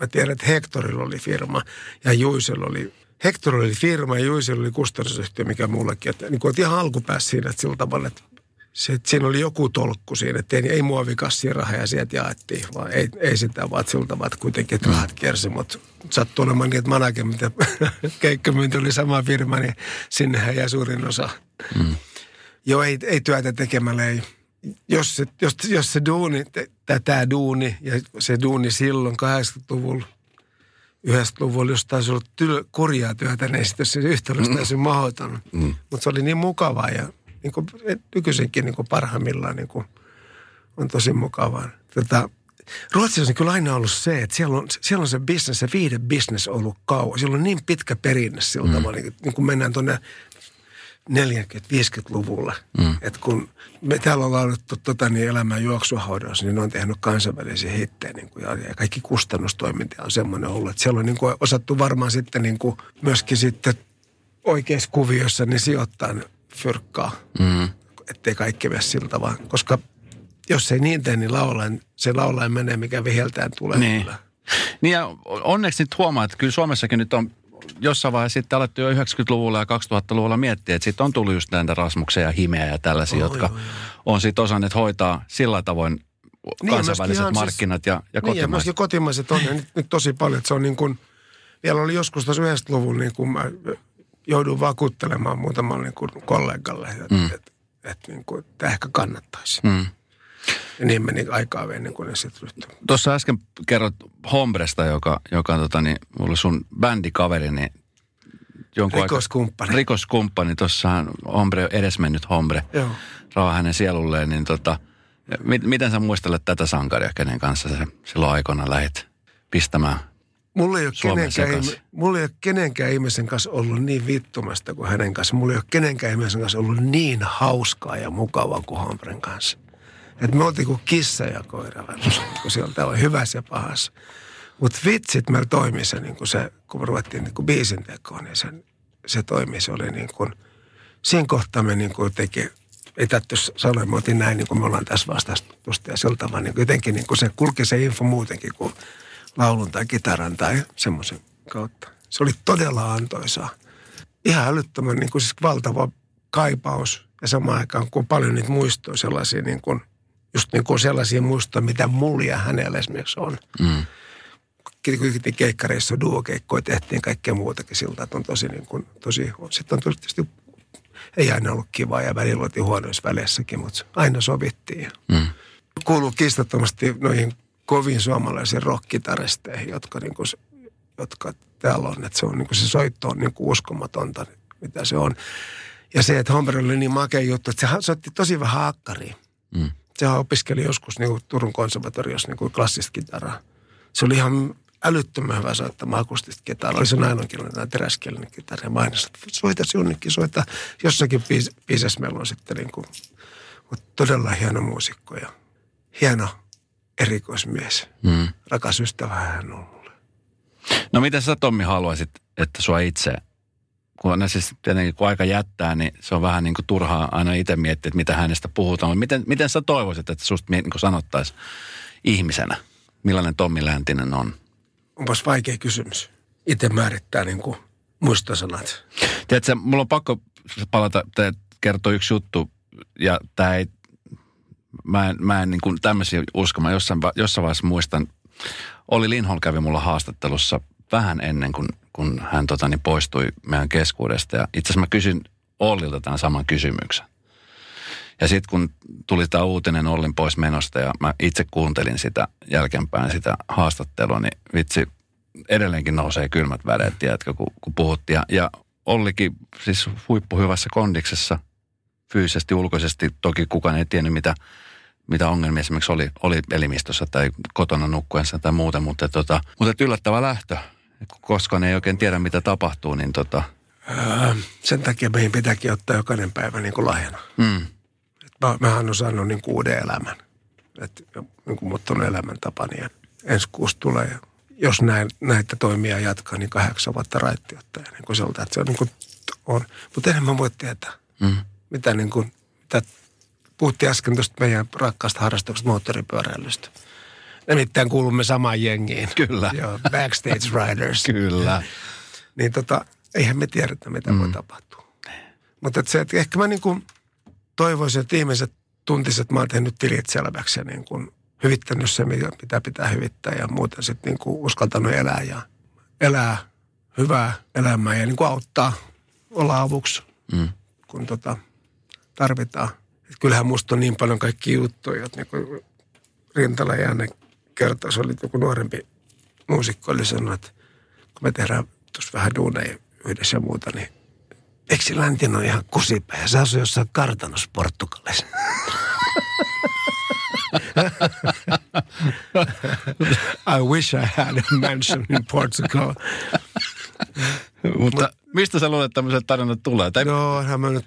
mä tiedän, että Hectorilla oli firma ja Juisella oli Hector oli firma ja Juisella oli kustannusyhtiö, mikä mullakin. Että niin kuin ihan alkupäässä siinä, että sillä tavalla, että se, että siinä oli joku tolkku siinä, että ei, ei muovikassia rahaa ja sieltä jaettiin, vaan ei, ei sitä, vaan sillä tavalla, että kuitenkin että rahat kiersi, mutta sattui olemaan niin, että management ja keikkamyynti oli sama firma, niin sinnehän jäi suurin osa. Mm. Joo, ei, ei työtä tekemällä, ei. Jos se, jos, jos se duuni, tämä duuni ja se duuni silloin 80-luvulla, 90-luvulla, jos taisi olla tyl, kurjaa työtä, niin sitten se yhtälö olisi täysin mahdoton. Mm. Mutta se oli niin mukavaa ja niin kuin, nykyisinkin niin kuin parhaimmillaan niin kuin, on tosi mukavaa. Tätä, Ruotsissa on kyllä aina ollut se, että siellä on, siellä on se business, se viihde-business ollut kauan. Siellä on niin pitkä perinne sillä mm. tavalla, niin, niin kun mennään tuonne 40-50-luvulla. Mm. Että kun me täällä on laulettu tota, niin elämän juoksuhaudaus, niin ne on tehnyt kansainvälisiä hittejä. Niin kuin, ja kaikki kustannustoiminta on semmoinen ollut. Että siellä on niin kuin, osattu varmaan sitten niin kuin, myöskin sitten oikeassa kuviossa niin sijoittaa fyrkkaa. Mm. Ettei kaikki mene siltä vaan. Koska jos ei niin tee, niin laulain, se laulain menee, mikä viheltään tulee. Niin. Niin ja onneksi nyt huomaa, että kyllä Suomessakin nyt on jossain vaiheessa sitten alettu jo 90-luvulla ja 2000-luvulla miettiä, että sitten on tullut just näitä Rasmuksia ja Himeä ja tällaisia, oh, jotka joo, joo. on sitten osanneet hoitaa sillä tavoin niin, kansainväliset siis- markkinat ja, ja niin, kotimaiset. Ja myöskin kotimaiset on nyt, nyt tosi paljon, että se on niin kuin, vielä oli joskus tuossa 90-luvulla niin kuin mä joudun vakuuttelemaan muutamalle niin kuin kollegalle, että mm. et, et, niin kuin, että ehkä kannattaisi. Mm. Niin meni aikaa ennen kuin ne sitten ryhtyi. Tuossa äsken kerrot Hombresta, joka, joka tota, niin, oli sun bändikaveri, niin jonkun rikoskumppani. Aika, rikoskumppani. Tuossahan Hombre, edesmennyt Hombre, Joo. rauha hänen sielulleen, niin tota, mit, miten sä muistelet tätä sankaria, kenen kanssa sä silloin aikoina lähit pistämään Mulla ei, ole kenenkään, mulla ei ole kenenkään ihmisen kanssa ollut niin vittumasta kuin hänen kanssa. Mulla ei ole kenenkään ihmisen kanssa ollut niin hauskaa ja mukavaa kuin Hombren kanssa. Et me oltiin kuin kissa ja koira kun sieltä on hyvässä ja pahassa. Mutta vitsit meillä toimi se, niin kuin se, kun me ruvettiin niin kuin biisin tekoon, niin se, se toimi. Se oli niin kuin, siinä kohtaa me niin kuin teki, ei täytyy sanoa, me oltiin näin, niin kuin me ollaan tässä vastausta ja sillä tavalla, niin jotenkin niin kuin se kulki se info muutenkin kuin laulun tai kitaran tai semmoisen kautta. Se oli todella antoisaa. Ihan älyttömän niin kuin siis valtava kaipaus ja samaan aikaan, kun paljon niitä muistoja sellaisia niin kuin just niin kuin sellaisia muistoja, mitä mulla ja hänellä esimerkiksi on. Mm. Kuitenkin keikkareissa duokeikkoja tehtiin kaikkea muutakin siltä, että on tosi niin kuin, tosi, sitten on tietysti ei aina ollut kiva ja välillä oltiin huonoissa väleissäkin, mutta aina sovittiin. Mm. Kuuluu kiistattomasti noihin kovin suomalaisiin rockkitaristeihin, jotka, niin kuin, jotka täällä on. Että se, on, niin kuin, se soitto on niin kuin uskomatonta, mitä se on. Ja se, että Homber oli niin makea juttu, että se soitti tosi vähän akkariin. Mm sehän opiskeli joskus niin kuin Turun konservatoriossa niin kuin klassista kitaraa. Se oli ihan älyttömän hyvä soittamaan akustista kitaraa. Oli se nainonkielinen tai teräskielinen kitara. Ja mainos, että soita jonnekin, soita jossakin biis, biisessä meillä on sitten niin kuin, mutta todella hieno muusikko ja hieno erikoismies. Mm. Rakas ystävä hän on mulle. No miten sä Tommi haluaisit, että sua itse kun ne siis tietenkin kun aika jättää, niin se on vähän niin kuin turhaa aina itse miettiä, että mitä hänestä puhutaan. Mutta miten, miten sä toivoisit, että susta niin sanottaisi ihmisenä, millainen Tommi Läntinen on? Onpas vaikea kysymys. Itse määrittää niin kuin muistosanat. Tiedätkö, mulla on pakko palata, te kertoo yksi juttu, ja tämä ei, mä en, mä en niin kuin tämmöisiä usko. Mä jossain, jossain vaiheessa muistan, oli Linholm kävi mulla haastattelussa vähän ennen kuin kun hän tota, niin poistui meidän keskuudesta. Ja itse asiassa mä kysyn Ollilta tämän saman kysymyksen. Ja sitten kun tuli tämä uutinen Ollin pois menosta ja mä itse kuuntelin sitä jälkeenpäin sitä haastattelua, niin vitsi, edelleenkin nousee kylmät väreet, tiedätkö, kun, kun puhuttiin. Ja, ja Ollikin siis huippuhyvässä kondiksessa, fyysisesti, ulkoisesti. Toki kukaan ei tiennyt, mitä, mitä ongelmia esimerkiksi oli, oli elimistössä tai kotona nukkuensa tai muuten. Mutta, tota, mutta yllättävä lähtö koska ne ei oikein tiedä, mitä tapahtuu, niin tota... Öö, sen takia meidän pitääkin ottaa jokainen päivä niin kuin lahjana. Mm. Et mä, mähän on saanut niin kuin uuden elämän. Et, niin kuin muuttunut elämäntapani ja ensi kuussa tulee. Jos näin, näitä toimia jatkaa, niin kahdeksan vuotta raittiottaja. Niin kuin se, että se on niin kuin on. Mutta enemmän voi tietää. Mm. Mitä niin kuin, mitä puhuttiin äsken tuosta meidän rakkaasta harrastuksesta moottoripyöräilystä. Nimittäin kuulumme samaan jengiin. Kyllä. Joo, backstage riders. Kyllä. niin tota, eihän me tiedetä, mitä mm. voi tapahtua. Mutta et se, että ehkä mä niin kuin toivoisin, että ihmiset tuntisivat, että mä oon tehnyt tilit selväksi ja niin kuin hyvittänyt se, mitä pitää hyvittää ja muuten sitten niin kuin uskaltanut elää ja elää hyvää elämää ja niin kuin auttaa, olla avuksi, mm. kun tota, tarvitaan. Et kyllähän musta on niin paljon kaikki juttuja, että niin kuin Rintala ja Kerta, se oli joku nuorempi muusikko, oli sanonut, että kun me tehdään tuossa vähän duuneja yhdessä ja muuta, niin eikö Läntin on ihan kusipä ja se asui jossain kartanossa Portugalissa. I wish I had a mansion in Portugal. Mutta mistä sä luulet, että tämmöiset tarinat tulee? Tai... No, hän mä nyt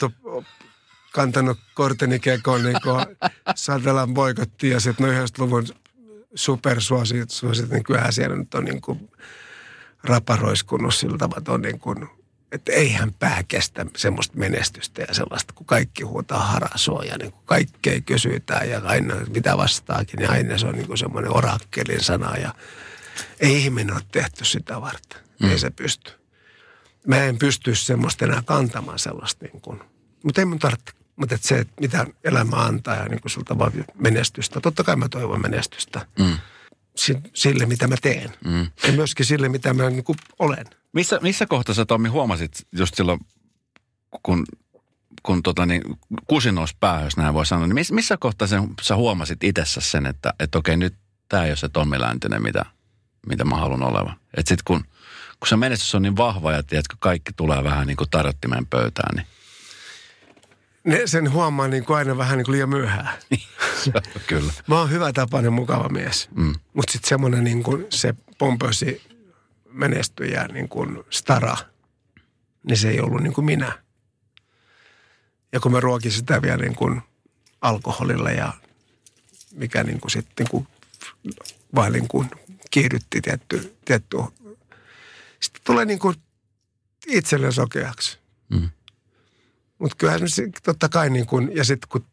kantanut korteni kekoon niin Satelan boikotti ja sitten no 90-luvun supersuosit, niin kyllähän siellä nyt on niin kuin raparoiskunut sillä tavalla, että on niin kuin, että eihän pää kestä semmoista menestystä ja sellaista, kun kaikki huutaa harasua ja niin kuin kaikkea kysytään ja aina mitä vastaakin, niin aina se on niin kuin semmoinen orakkelin sana ja ei ihminen ole tehty sitä varten. Mm. Ei se pysty. mä en pysty semmoista enää kantamaan sellaista niin kuin, mutta ei mun tarvitse. Mutta se, että mitä elämä antaa ja niin kuin siltä vaan menestystä. Totta kai mä toivon menestystä. Mm. Sille, mitä mä teen. Mm. Ja myöskin sille, mitä mä niin kuin olen. Missä, missä kohtaa sä Tommi huomasit just silloin, kun, kun tota niin, kusi nousi päähän, jos näin voi sanoa, niin missä, missä kohtaa sen, sä huomasit itsessä sen, että, että okei nyt tämä ei ole se Tommi Läntinen, mitä, mitä mä haluan olevan. Että sitten kun, kun se menestys on niin vahva ja tiedätkö, kaikki tulee vähän niin kuin tarjottimen pöytään, niin ne, sen huomaa niin kuin aina vähän niin kuin liian myöhään. Kyllä. Mä oon hyvä tapainen, mukava mies. Mm. Mutta sitten semmoinen niin kuin se pompösi menestyjä niin kuin stara, niin se ei ollut niin kuin minä. Ja kun mä ruokin sitä vielä niin kuin alkoholilla ja mikä niin kuin sitten niin kuin vaan niin kuin kiihdytti tietty, tietty. Sitten tulee niin kuin itselleen sokeaksi. Mm. Mutta kyllähän se totta kai niin kuin, ja sitten kun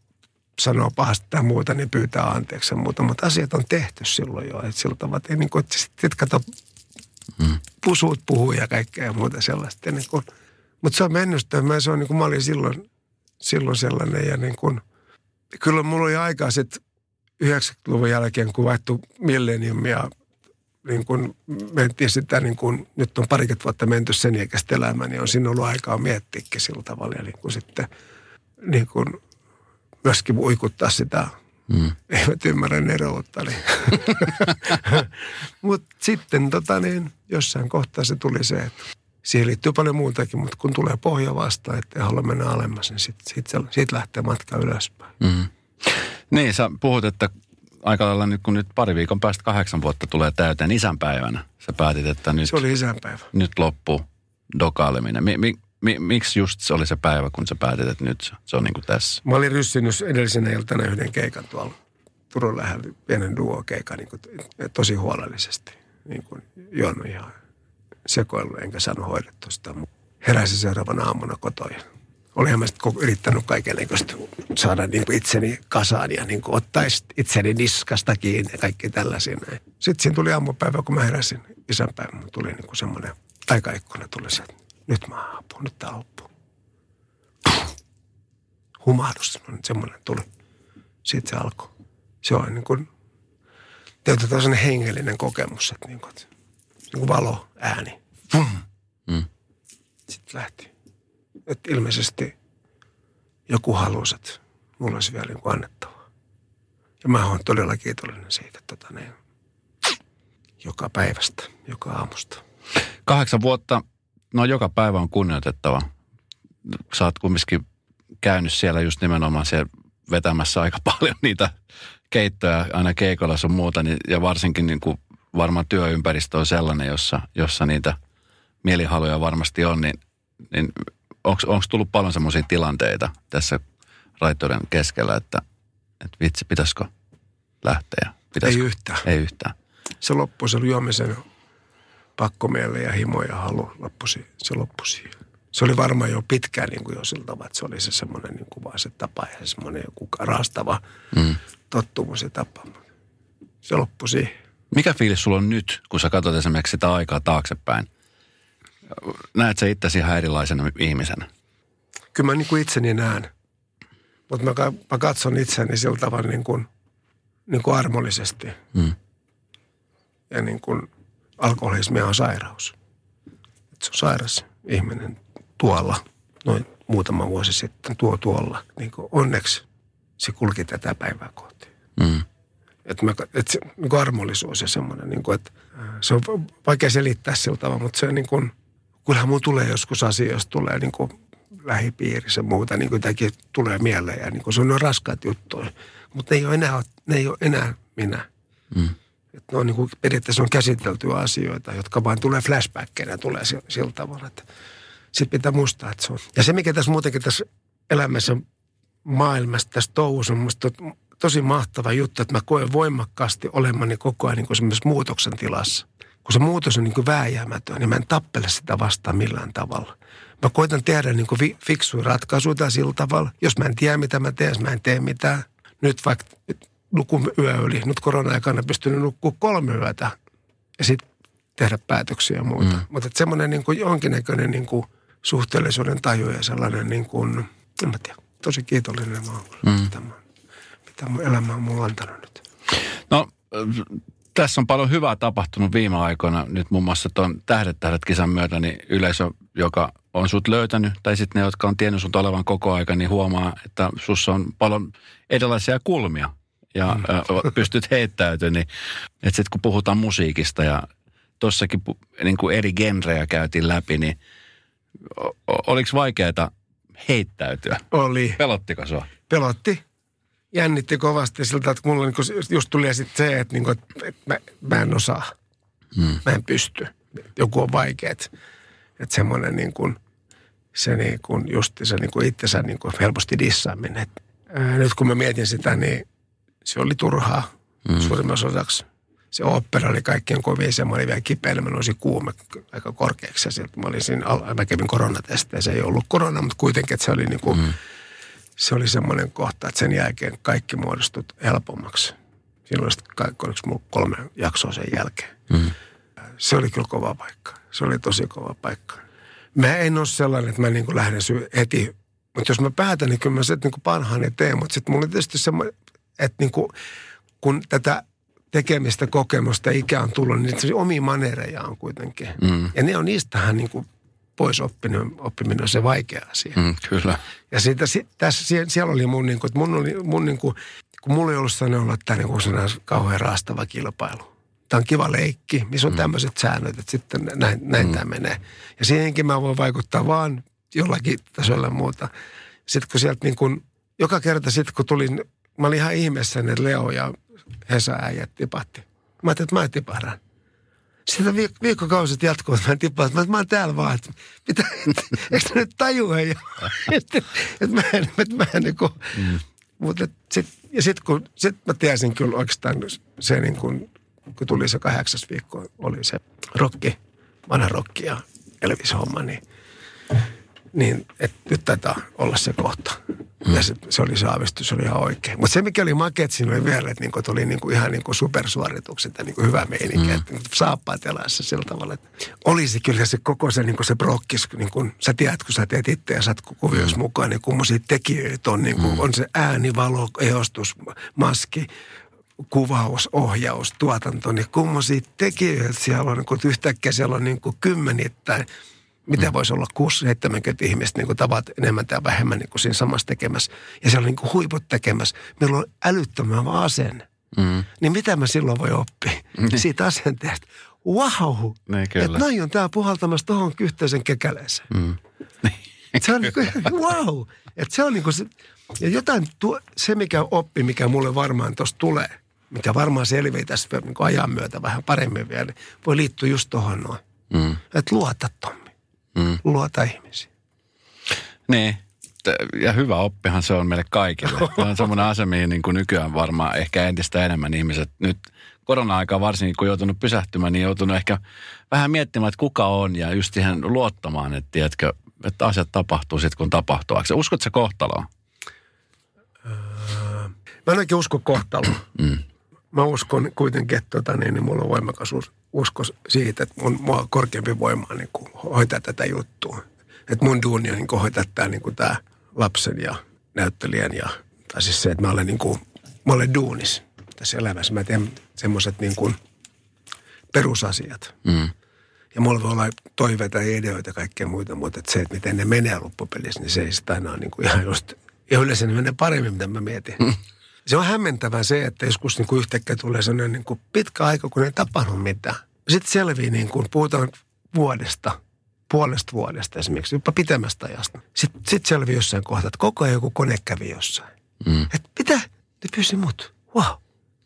sanoo pahasti tai muuta, niin pyytää anteeksi ja muuta. Mutta asiat on tehty silloin jo. Että sillä tavalla, että, niin kuin, että sitten kato, mm. pusuut puhuu ja kaikkea ja muuta sellaista. Niin kuin, mutta se on mennyt mä, se on niin kuin mä olin silloin, silloin sellainen ja niin kuin, kyllä mulla oli aikaa sitten 90-luvun jälkeen, kun vaihtui milleniumia niin kun mentiin sitä, niin kun, nyt on parikymmentä vuotta menty sen ikäistä elämää, niin on siinä ollut aikaa miettiäkin sillä tavalla. Ja niin kun sitten niin kun myöskin uikuttaa sitä, mm. eivät ymmärrä neroutta. Niin. mutta sitten tota niin, jossain kohtaa se tuli se, että siihen liittyy paljon muutakin, mutta kun tulee pohja vastaan, että ei halua mennä alemmas, niin sitten sit, sit, sit lähtee matka ylöspäin. Mm. Niin, sä puhut, että aika lailla nyt, kun nyt pari viikon päästä kahdeksan vuotta tulee täyteen isänpäivänä, sä päätit, että nyt... Se oli isänpäivä. Nyt loppuu dokaileminen. Mi, mi, mi, miksi just se oli se päivä, kun sä päätit, että nyt se, se on niin kuin tässä? Mä olin ryssinyt edellisenä iltana yhden keikan tuolla Turun lähellä, pienen duo-keikan niin kuin, tosi huolellisesti. Niin kuin juonut ihan sekoillut, enkä saanut hoidettua sitä. Heräsin seuraavana aamuna kotoja Olinhan mä sitten yrittänyt kaikenlaista saada niin kuin itseni kasaan ja niin kuin ottaa itseni niskasta kiinni ja kaikki tällaisia näin. Sitten siinä tuli aamupäivä, kun mä heräsin isänpäivä, tuli niin kuin semmoinen aikaikkuna tuli se, että nyt mä aapun, nyt tää loppuu. Humahdus, no, semmoinen tuli. Sitten se alkoi. Se on niin kuin, tietysti sellainen hengellinen kokemus, että niin kuin, niin kuin valo, ääni. Mm. Sitten lähti että ilmeisesti joku halusi, että mulla olisi vielä niin annettavaa. Ja mä oon todella kiitollinen siitä, että tota, niin, joka päivästä, joka aamusta. Kahdeksan vuotta, no joka päivä on kunnioitettava. Sä oot kumminkin käynyt siellä just nimenomaan siellä vetämässä aika paljon niitä keittoja aina keikolla sun muuta, niin, ja varsinkin niin kuin varmaan työympäristö on sellainen, jossa, jossa niitä mielihaluja varmasti on, niin, niin onko tullut paljon semmoisia tilanteita tässä raittoiden keskellä, että, että vitsi, pitäisikö lähteä? Pitäisikö? Ei yhtään. Ei yhtään. Se loppui, se oli juomisen pakkomielle ja himo ja halu loppusi, se loppui siihen. Se oli varmaan jo pitkään niin kuin jo siltä että se oli se semmoinen niin kuin vaan se tapa ja semmoinen joku rastava mm. tottumus ja tapa. Se loppui siihen. Mikä fiilis sulla on nyt, kun sä katsot esimerkiksi sitä aikaa taaksepäin? Näet sä itsesi ihan erilaisena ihmisenä? Kyllä mä niin kuin itseni näen. Mutta mä, mä katson itseni sillä tavalla niin kuin, niin kuin armollisesti. Hmm. Ja niin kuin alkoholismia on sairaus. Et se on sairas ihminen tuolla, noin muutama vuosi sitten, tuo tuolla. Niin kuin onneksi se kulki tätä päivää kohti. Hmm. Että et se niin kuin armollisuus ja semmoinen, niin kuin, että se on vaikea selittää sillä tavalla, mutta se on niin kuin – kyllähän mun tulee joskus asioista, tulee niin kuin lähipiirissä muuta, niin kuin tämäkin tulee mieleen. Ja niin kuin se on raskaat juttuja. Mutta ne ei ole enää, ne ei ole enää minä. Mm. Että ne on niin kuin, periaatteessa on käsiteltyä asioita, jotka vain tulee flashbackkeinä, tulee sillä, sillä tavalla. Että sitten pitää muistaa, että se on. Ja se, mikä tässä muutenkin tässä elämässä maailmassa, tässä touhussa on musta tosi mahtava juttu, että mä koen voimakkaasti olemani koko ajan niin kuin muutoksen tilassa kun se muutos on niin kuin vääjäämätön, niin mä en tappele sitä vastaan millään tavalla. Mä koitan tehdä niin kuin fiksuja ratkaisuja sillä tavalla. Jos mä en tiedä, mitä mä teen, mä en tee mitään. Nyt vaikka nukun yö yli. Nyt korona-aikana pystynyt nukkua kolme yötä. Ja sitten tehdä päätöksiä ja muuta. Mm. Mutta semmoinen niin kuin jonkinnäköinen niin kuin suhteellisuuden taju ja sellainen niin kuin, en mä tiedä, tosi kiitollinen mä oon, mm. mitä, mä, mitä mun elämä on mulle antanut nyt. No tässä on paljon hyvää tapahtunut viime aikoina. Nyt muun muassa tuon Tähdet tähdet kisan myötä, niin yleisö, joka on sut löytänyt, tai sitten ne, jotka on tiennyt sut olevan koko aika, niin huomaa, että sussa on paljon erilaisia kulmia ja mm. ö, pystyt heittäytymään. Niin, että sitten kun puhutaan musiikista ja tuossakin niin kuin eri genrejä käytiin läpi, niin oliko vaikeaa heittäytyä? Oli. Pelottiko sua? Pelotti jännitti kovasti siltä, että mulla niinku just tuli sitten se, että, niinku, että mä, mä en osaa. Hmm. Mä en pysty. Joku on vaikeet. Että semmoinen niin kuin, se niin kuin just se niin kuin itsensä niin kuin helposti dissaaminen. Et, ää, nyt kun mä mietin sitä, niin se oli turhaa hmm. suurimmassa osaksi. Se opera oli kaikkien kovin se, mä olin vielä kipeänä, mä nousin kuume aika korkeaksi. Ja sieltä mä olin siinä, mä kävin koronatestejä, se ei ollut korona, mutta kuitenkin, että se oli niin kuin, hmm se oli semmoinen kohta, että sen jälkeen kaikki muodostui helpommaksi. Siinä oli sitten kolme jaksoa sen jälkeen. Mm. Se oli kyllä kova paikka. Se oli tosi kova paikka. Mä en ole sellainen, että mä niin lähden syy heti. Mutta jos mä päätän, niin kyllä mä sitten niin parhaani teen. Mutta sitten mulla on tietysti semmoinen, että niin kuin, kun tätä tekemistä, kokemusta, ikää on tullut, niin se omia manereja on kuitenkin. Mm. Ja ne on niistähän niin kuin pois oppiminen, oppiminen on se vaikea asia. Mm, kyllä. Ja siitä, tässä, siellä oli mun, niin kuin, että mun oli, mun niin kuin, kun mulla ei ollut sellainen olla tämä niin kuin kauhean raastava kilpailu. Tämä on kiva leikki, missä on mm. tämmöiset säännöt, että sitten näin, näin mm. tämä menee. Ja siihenkin mä voin vaikuttaa vaan jollakin tasolla muuta. Sitten kun sieltä niin kuin, joka kerta sitten kun tulin, mä olin ihan ihmeessä, että Leo ja Hesa äijät tipahti. Mä ajattelin, että mä tipahdan. Sitten viik- viikkokausit jatkuu, että mä tippaan, että mä, mä oon täällä vaan, että mitä, eikö nyt tajua jo, että, että mä en, että mä en niin kuin, mm. mutta sit, ja sitten kun, sit mä tiesin kyllä oikeastaan se niin kuin, kun tuli se kahdeksas viikko, oli se rokki, vanha rokki ja Elvis-homma, niin, niin että nyt taitaa olla se kohta. Mm. Ja se, se oli se aavistus, se oli ihan oikein. Mutta se, mikä oli makeet siinä oli vielä, että niinku tuli niinku ihan niinku supersuoritukset ja niinku hyvä meininki. Mm. Että niinku saappaat eläessä sillä tavalla, että olisi kyllä se koko se, niinku se brokkis, niin kuin sä tiedät, kun sä teet itse ja sä kuvioissa mm. mukaan, niin kummoisia tekijöitä on. Niinku, mm. On se ääni, valo, eostus, maski, kuvaus, ohjaus, tuotanto, niin kummoisia tekijöitä siellä on, kun yhtäkkiä siellä on niin kuin kymmenittäin Miten mm. voisi olla 6-70 ihmistä niin kuin tavat enemmän tai vähemmän niin kuin siinä samassa tekemässä. Ja siellä on niin kuin huiput tekemässä. Meillä on älyttömän asenne. Mm. Niin mitä mä silloin voi oppia mm. siitä asenteesta? Wow! Niin, että noin on tää puhaltamassa tuohon yhteisen kekäleeseen. Mm. se on niin kuin, wow! Että se on niin kuin se, ja jotain, tuo, se mikä oppi, mikä mulle varmaan tuossa tulee, mikä varmaan selvii tässä niin ajan myötä vähän paremmin vielä, niin voi liittyä just tuohon noin. Mm. Että luota Tommi mm. luota ihmisiä. Niin, ja hyvä oppihan se on meille kaikille. Tämä on semmoinen ase, mihin niin kuin nykyään varmaan ehkä entistä enemmän ihmiset nyt korona-aikaa varsinkin, kun joutunut pysähtymään, niin joutunut ehkä vähän miettimään, että kuka on ja just siihen luottamaan, että, tiedätkö, että asiat tapahtuu sitten, kun tapahtuu. Uskotko se kohtaloon? Öö, mä en oikein usko kohtaloon. Mm. Mä uskon kuitenkin, että tota, niin, niin mulla on voimakas usko siitä, että mun, mua korkeampi voima niin kuin, hoitaa tätä juttua. Että mun duuni on niin kuin, hoitaa tämä, niin kuin, tämä lapsen ja näyttelijän ja, tai siis se, että mä olen, niin kuin, mä olen duunis tässä elämässä. Mä teen semmoiset niin kuin, perusasiat. Mm. Ja mulla voi olla toiveita ja ideoita ja kaikkea muita, mutta että se, että miten ne menee loppupelissä, niin se ei sitä aina niin kuin ihan just, ja yleensä ne menee paremmin, mitä mä mietin. Mm. Se on hämmentävää se, että joskus niin kuin yhtäkkiä tulee sellainen niin kuin pitkä aika, kun ei tapahdu mitään. Sitten selvii, niin kuin puhutaan vuodesta, puolesta vuodesta esimerkiksi, jopa pitemmästä ajasta. Sitten sit selvii jossain kohtaa, että koko ajan joku kone kävi jossain. Mm. Että mitä? Ne pyysi mut. Wow.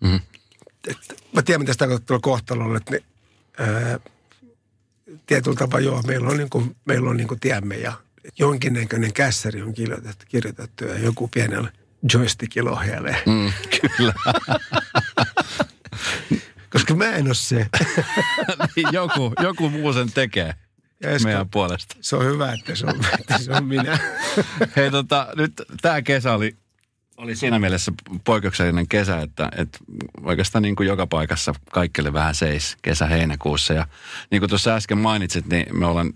Mm. Et, mä tiedän, mitä sitä tarkoittaa kohtalolla, että ne, ää, tietyllä tavalla joo, meillä on, niin kuin, meillä on niin kuin tiemme ja jonkinnäköinen kässäri on kirjoitettu, kirjoitettu ja joku pienellä joystickilla ohjailee. Mm, kyllä. Koska mä en ole se. niin joku, joku muu sen tekee Esko, meidän puolesta. Se on hyvä, että se on, että se on minä. Hei tota, nyt tämä kesä oli oli siinä mielessä poikkeuksellinen kesä, että, että oikeastaan niin kuin joka paikassa kaikille vähän seis kesä-heinäkuussa. Ja niin kuin tuossa äsken mainitsit, niin me ollaan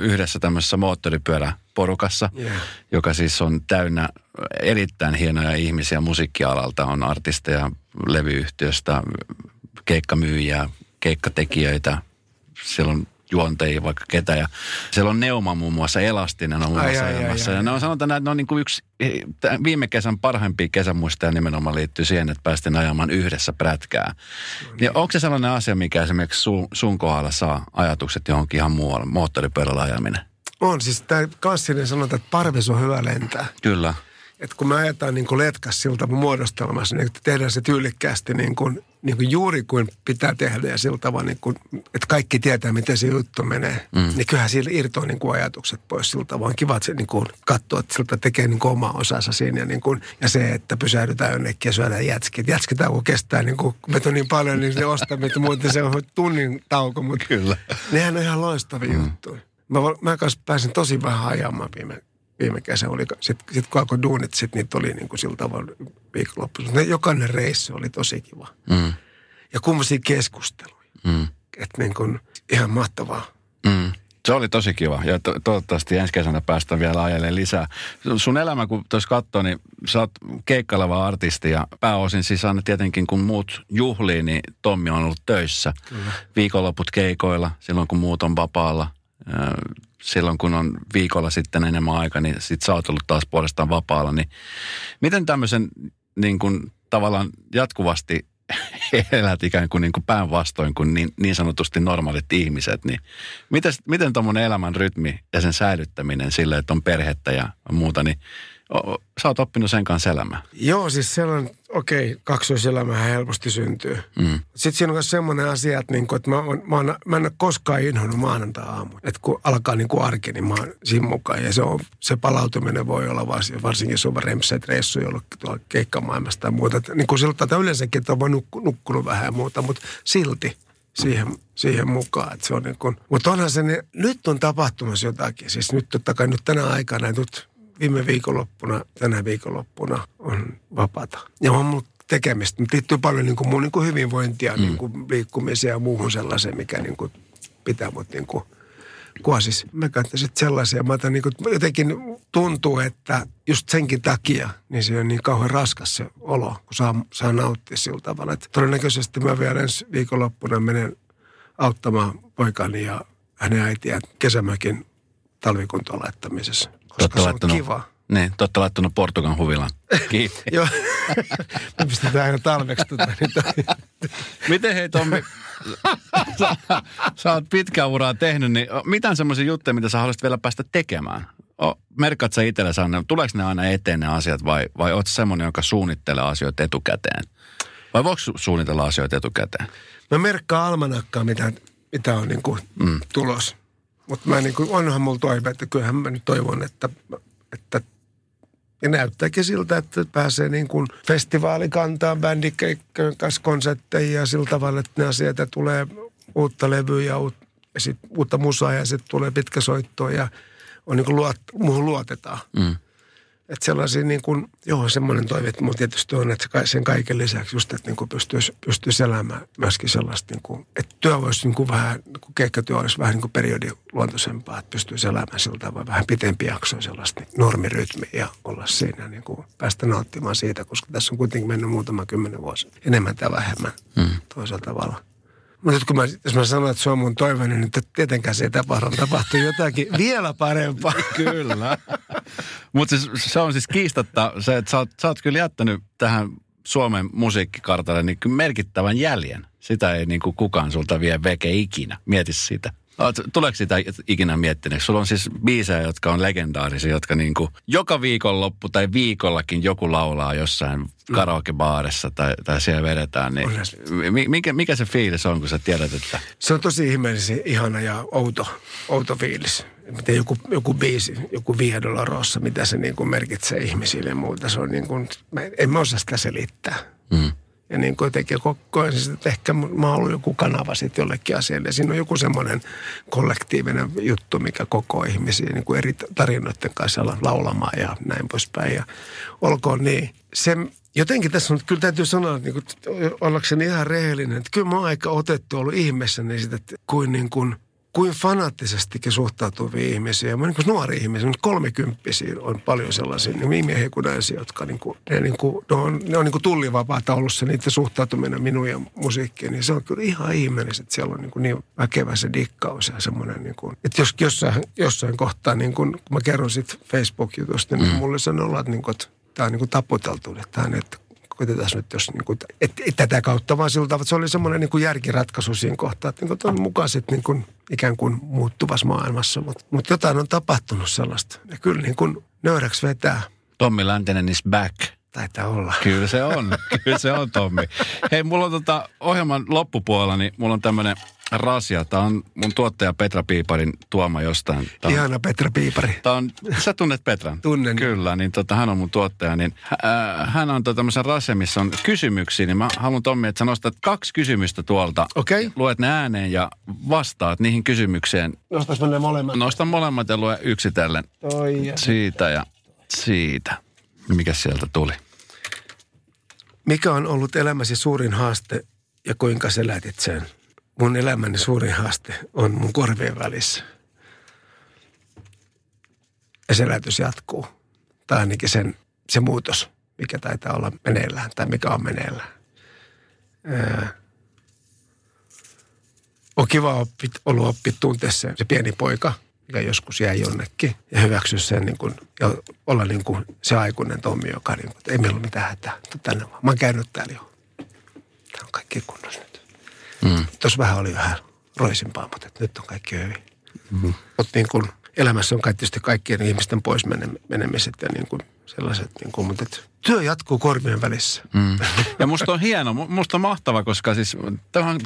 yhdessä tämmöisessä moottoripyöräporukassa, yeah. joka siis on täynnä erittäin hienoja ihmisiä musiikkialalta. On artisteja levyyhtiöstä, keikkamyyjiä, keikkatekijöitä. Siellä on juonteja vaikka ketä. Ja siellä on Neuma muun muassa, Elastinen on muun muassa ai, ai, ai, Ja ne on sanotaan, että ne on niin kuin yksi viime kesän parhaimpia kesämuistoja nimenomaan liittyy siihen, että päästiin ajamaan yhdessä prätkää. No niin. Ja onko se sellainen asia, mikä esimerkiksi sun, sun kohdalla saa ajatukset johonkin ihan muualle, moottoripyörällä ajaminen? On, siis tämä klassinen sanonta, että parves on hyvä lentää. Kyllä että kun me ajetaan niin kuin letkas siltä muodostelmassa, niin tehdään se tyylikkäästi niin kuin, niin kuin juuri kuin pitää tehdä ja sillä tavalla, niin kuin, että kaikki tietää, miten se juttu menee. Mm. Niin kyllähän sillä irtoaa niin kuin ajatukset pois siltä tavalla. On kiva, että se niin kuin katsoo, että siltä tekee niin kuin oma osansa siinä. Ja, niin kuin, ja se, että pysähdytään jonnekin ja syödään jätskit. Jätskitauko kestää niin kuin, on niin paljon, niin se ostaa, että muuten se on tunnin tauko. Mutta Kyllä. Nehän on ihan loistavia mm. juttuja. Mä, mä kanssa pääsin tosi vähän ajamaan viime viime kesä oli, sitten sit kun alkoi duunit, sit niitä oli niin kuin sillä tavalla viikonloppuisin. Jokainen reissu oli tosi kiva. Mm. Ja kummasia keskusteluja. Mm. Että niin kuin ihan mahtavaa. Mm. Se oli tosi kiva ja to- toivottavasti ensi kesänä päästään vielä ajelemaan lisää. Sun elämä, kun tuossa katsoo, niin sä oot keikkaileva artisti ja pääosin siis aina tietenkin kun muut juhlii, niin Tommi on ollut töissä. Kyllä. Viikonloput keikoilla, silloin kun muut on vapaalla silloin kun on viikolla sitten enemmän aika, niin sit sä oot ollut taas puolestaan vapaalla. Niin miten tämmöisen niin kuin tavallaan jatkuvasti elät ikään kuin, niin kuin päinvastoin kuin niin, niin sanotusti normaalit ihmiset, niin miten, miten tuommoinen elämän rytmi ja sen säilyttäminen sille, että on perhettä ja muuta, niin sä oot oppinut sen kanssa elämään. Joo, siis sellainen, okei, okay, kaksoiselämähän helposti syntyy. Mm. Sitten siinä on myös semmoinen asia, että, niinku, että mä, on, mä, on, mä en ole koskaan inhonnut maanantai-aamu. Että kun alkaa niin kuin arki, niin mä oon siinä mukaan. Ja se, on, se palautuminen voi olla varsinkin, jos on remset reissu jollekin tuolla keikkamaailmasta tai muuta. Että, niin kuin siltä, että yleensäkin, että on vain nukku, nukkunut vähän ja muuta, mutta silti siihen, siihen mukaan. Että se on niin kuin, mutta onhan se, niin, nyt on tapahtumassa jotakin. Siis nyt totta kai nyt tänä aikana, nyt viime viikonloppuna, tänä viikonloppuna on vapaata. Ja on mulla tekemistä. Mutta liittyy paljon niin kuin mun niin kuin hyvinvointia, mm. niin kuin liikkumisia ja muuhun sellaiseen, mikä niin kuin pitää mut niin kuin kuosis. Mä katsoin sellaisia. Mä otan, niin kuin, jotenkin tuntuu, että just senkin takia, niin se on niin kauhean raskas se olo, kun saa, saa nauttia sillä tavalla. Että todennäköisesti mä vielä ensi viikonloppuna menen auttamaan poikani ja hänen äitiään kesämäkin talvikuntoon laittamisessa koska se on kiva. Niin, te olette laittanut Portugan huvilan. Kiitos. Joo, me pistetään aina talveksi niin Miten hei Tommi, sä, sä oot pitkä uraa tehnyt, niin mitään semmoisia juttuja, mitä sä haluaisit vielä päästä tekemään? merkkaat sä itsellesi aina, tuleeko ne aina eteen ne asiat vai, vai oot semmoinen, joka suunnittelee asioita etukäteen? Vai voiko suunnitella asioita etukäteen? Mä merkkaan almanakkaa, mitä, mitä on niin kuin mm. tulos. Mutta mä niin kuin, onhan mulla toive, että kyllähän mä nyt toivon, että, että ja näyttääkin siltä, että pääsee niin kuin festivaalikantaan bändikeikkojen kanssa konsertteihin ja sillä tavalla, että ne asiat, että tulee uutta levyä ja, uut, ja sit uutta musaa ja sitten tulee pitkä soitto ja on niin kuin luot, muuhun luotetaan. Mm. Että sellaisia niin kuin, joo, semmoinen toive, että tietysti on, että sen kaiken lisäksi just, että niin kuin pystyisi, pystyisi elämään myöskin sellaista, niin kuin, että työ voisi niin kuin vähän, niin kuin keikkatyö olisi vähän niin kuin periodiluontoisempaa, että pystyisi elämään sillä tavalla vähän pitempi jakso sellaista niin normirytmiä ja olla siinä niin kuin päästä nauttimaan siitä, koska tässä on kuitenkin mennyt muutama kymmenen vuosi enemmän tai vähemmän hmm. toisella tavalla. Mutta nyt kun mä, jos mä sanon, että se on mun toive, niin nyt tietenkään se ei tapahdu. Tapahtuu jotakin vielä parempaa. kyllä. Mutta siis, se on siis kiistatta se, että sä oot, sä oot kyllä jättänyt tähän Suomen musiikkikartalle niin merkittävän jäljen. Sitä ei niin kuin kukaan sulta vie veke ikinä. Mieti sitä. Tuleeko sitä ikinä miettineeksi? Sulla on siis biisejä, jotka on legendaarisia, jotka niin kuin joka viikonloppu tai viikollakin joku laulaa jossain karaokebaarissa tai, tai siellä vedetään. Niin mikä, mikä se fiilis on, kun sä tiedät, että... Se on tosi ihmeellisen ihana ja outo, outo fiilis. Miten joku, joku biisi, joku Via Rossa, mitä se niin kuin merkitsee ihmisille ja muuta. Se on niin kuin, en mä osaa sitä selittää. Mm. Ja niin kuin jotenkin koko ajan, siis, että ehkä mä oon joku kanava sitten jollekin asialle. Ja siinä on joku semmoinen kollektiivinen juttu, mikä koko ihmisiä niin kuin eri tarinoiden kanssa laulamaan ja näin poispäin. Ja olkoon niin. Se, jotenkin tässä on, kyllä täytyy sanoa, niin kuin, ollakseni ihan rehellinen, että kyllä mä oon aika otettu ollut ihmeessä niin sitä, että kuin niin kuin – kuin fanaattisestikin suhtautuvia ihmisiä. Mä niin kuin nuori ihmisiä, kolmekymppisiä on paljon sellaisia niin miehiä kuin naisia, jotka niin kuin, ne, niin kuin, ne on, ne on niin kuin tullivapaata ollut se niiden suhtautuminen minun ja musiikkiin. Niin se on kyllä ihan ihmeellistä, että siellä on niin, kuin niin väkevä se dikkaus ja semmoinen, niin kuin, että jos jossain, jossain kohtaa, niin kuin, kun mä kerron sitten Facebook-jutusta, niin mm. mulle sanoo, että, niin kuin, että tämä on niin kuin taputeltu, että, että koitetaan nyt, jos niin kuin, et, et, tätä kautta vaan siltä, että se oli semmoinen niin kuin järkiratkaisu siinä kohtaa, että niin kuin, mukaan sitten niin kuin, ikään kuin muuttuvassa maailmassa, mutta mut jotain on tapahtunut sellaista. Ja kyllä niin kuin nöyräksi vetää. Tommi Läntinen is back. Taitaa olla. Kyllä se on. Kyllä se on, Tommi. Hei, mulla on tota ohjelman loppupuolella, niin mulla on tämmöinen Rasia. Tämä on mun tuottaja Petra Piiparin tuoma jostain. Tämä on, Ihana Petra Piipari. Tämä on, sä tunnet Petran? Tunnen. Kyllä, niin tota, hän on mun tuottaja. Niin, äh, hän on tämmöisen Rasia, missä on kysymyksiä. Niin mä haluan Tommi, että sä nostat kaksi kysymystä tuolta. Okei. Okay. Luet ne ääneen ja vastaat niihin kysymykseen. Nostas ne molemmat? Nostan molemmat ja lue yksitellen. Toi siitä ja siitä. Mikä sieltä tuli? Mikä on ollut elämäsi suurin haaste ja kuinka sä lätit sen? mun elämäni suurin haaste on mun korvien välissä. Ja se lähetys jatkuu. Tai ainakin sen, se muutos, mikä taitaa olla meneillään tai mikä on meneillään. Ää, on kiva oppi, ollut oppi tuntea se, se pieni poika, mikä joskus jäi jonnekin. Ja hyväksyä sen niin kuin, ja olla niin kuin se aikuinen Tommi, joka niin kuin, ei meillä ole mitään hätää. Tänne vaan. Mä oon käynyt täällä jo. Tämä on kaikki kunnossa nyt. Mm. Tuossa vähän oli vähän roisimpaa, mutta nyt on kaikki hyvin. Mm. Mutta niin kuin elämässä on tietysti kaikkien ihmisten pois menemiset ja niin kuin sellaiset, niin kuin, mutta et, työ jatkuu korvien välissä. Mm. Ja musta on hieno, musta on mahtava, koska siis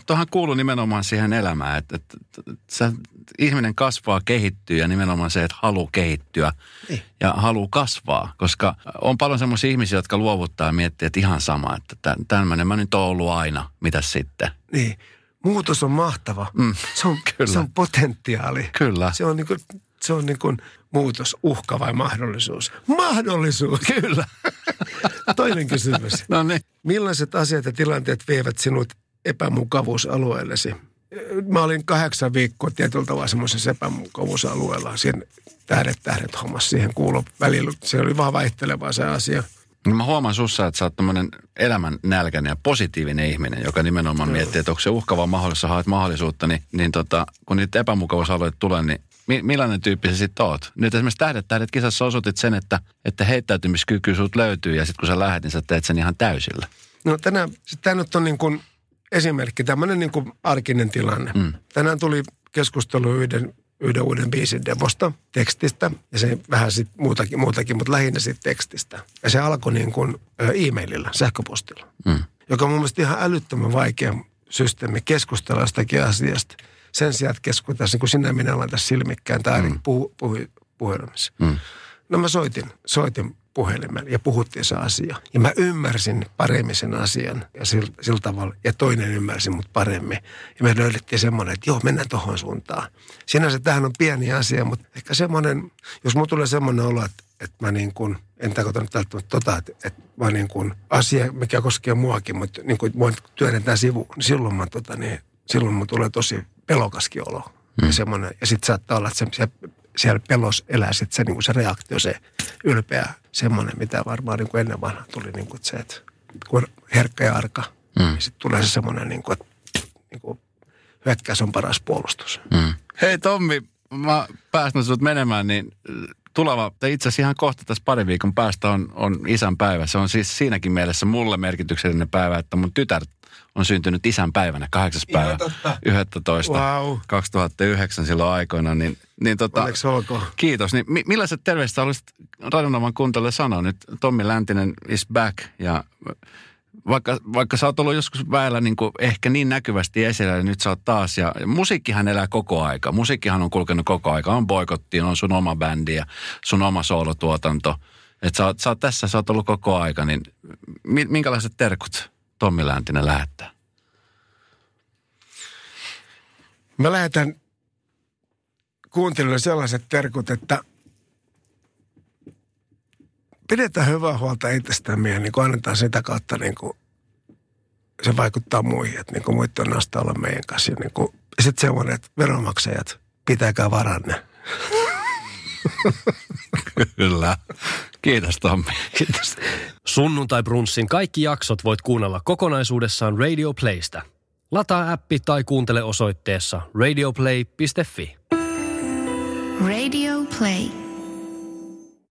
tuohon kuuluu nimenomaan siihen elämään, että, että, että sä, ihminen kasvaa, kehittyy ja nimenomaan se, että haluaa kehittyä niin. ja haluaa kasvaa. Koska on paljon semmoisia ihmisiä, jotka luovuttaa ja miettii, että ihan sama, että tämmöinen mä nyt oon ollut aina, mitä sitten. Niin, muutos on mahtava. Mm. Se, on, Kyllä. se on potentiaali. Kyllä. Se on niin kuin, se on niin kuin muutos, uhka vai mahdollisuus? Mahdollisuus! Kyllä. Toinen kysymys. No niin. Millaiset asiat ja tilanteet vievät sinut epämukavuusalueellesi? Mä olin kahdeksan viikkoa tietyllä tavalla semmoisessa epämukavuusalueella. Siinä tähdet tähdet hommassa siihen kuulu välillä. Se oli vaan vaihtelevaa se asia. Niin mä huomaan sussa, että sä oot tämmöinen elämän nälkäinen ja positiivinen ihminen, joka nimenomaan no. miettii, että onko se uhkava mahdollista, haet mahdollisuutta, niin, niin tota, kun niitä epämukavuusalueita tulee, niin mi, millainen tyyppi sä sitten oot? Nyt esimerkiksi Tähdet tähdet kisassa osoitit sen, että, että heittäytymiskyky sut löytyy ja sitten kun sä lähdet, niin sä teet sen ihan täysillä. No tänään, tämä nyt on niin kuin esimerkki, tämmöinen niin kuin arkinen tilanne. Mm. Tänään tuli keskustelu yhden, yhden uuden biisin demosta, tekstistä, ja se vähän sitten muutakin, muutakin, mutta lähinnä sitten tekstistä. Ja se alkoi niin kuin e-maililla, sähköpostilla, mm. joka on mun mielestä ihan älyttömän vaikea systeemi keskustella jostakin asiasta – sen sijaan, että keskuteltaisiin, kun sinä minä tässä silmikkään tai mm. puhu, puhu, puhelimessa. Mm. No mä soitin, soitin puhelimen ja puhuttiin se asia. Ja mä ymmärsin paremmin sen asian ja sillä, sillä tavalla. Ja toinen ymmärsi mut paremmin. Ja me löydettiin semmoinen, että joo, mennään tohon suuntaan. Sinänsä tähän on pieni asia, mutta ehkä semmoinen, jos mulla tulee semmoinen olo, että, että mä niin kuin, en tarkoita nyt välttämättä tota, että, että mä niin kuin asia, mikä koskee muakin, mutta niin kuin mua työnnetään sivuun, niin silloin mä tota niin, silloin mun tulee tosi pelokaskin olo. Mm. Ja, semmoinen, ja sitten saattaa olla, että se, se, siellä pelos elää sitten se, niin se reaktio, se ylpeä semmoinen, mitä varmaan niin kuin ennen vanha tuli niin kuin se, että kun herkkä ja arka, mm. niin sitten tulee se semmoinen, niin kuin, että niin kuin, hyökkäys on paras puolustus. Mm. Hei Tommi, mä päästän sinut menemään, niin tuleva, tai itse asiassa ihan kohta tässä pari viikon päästä on, on isän päivä. Se on siis siinäkin mielessä mulle merkityksellinen päivä, että mun tytär on syntynyt isän päivänä, 8. päivä 11. Wow. 2009 silloin aikoina. Niin, niin tota, Kiitos. Niin, mi- millaiset terveiset olisit radionavan kuntalle sanoa nyt? Tommi Läntinen is back ja vaikka, vaikka sä oot ollut joskus väellä niin kuin ehkä niin näkyvästi esillä, niin nyt sä oot taas. Ja musiikkihan elää koko aika. Musiikkihan on kulkenut koko aika. On boikotti, on sun oma bändi ja sun oma soolotuotanto. Että sä, sä oot tässä, sä oot ollut koko aika, niin minkälaiset terkut Tommi Läntinen lähettää? Mä lähetän kuuntelijoille sellaiset terkut, että pidetään hyvää huolta itsestämme ja niin annetaan sitä kautta niin kuin se vaikuttaa muihin, että niin kuin on näistä olla meidän kanssa. Niin kuin, sitten semmoinen, että veronmaksajat, pitäkää varanne. Kyllä. Kiitos Tommi. Kiitos. Sunnuntai Brunssin kaikki jaksot voit kuunnella kokonaisuudessaan Radio Playstä. Lataa appi tai kuuntele osoitteessa radioplay.fi. Radio Play.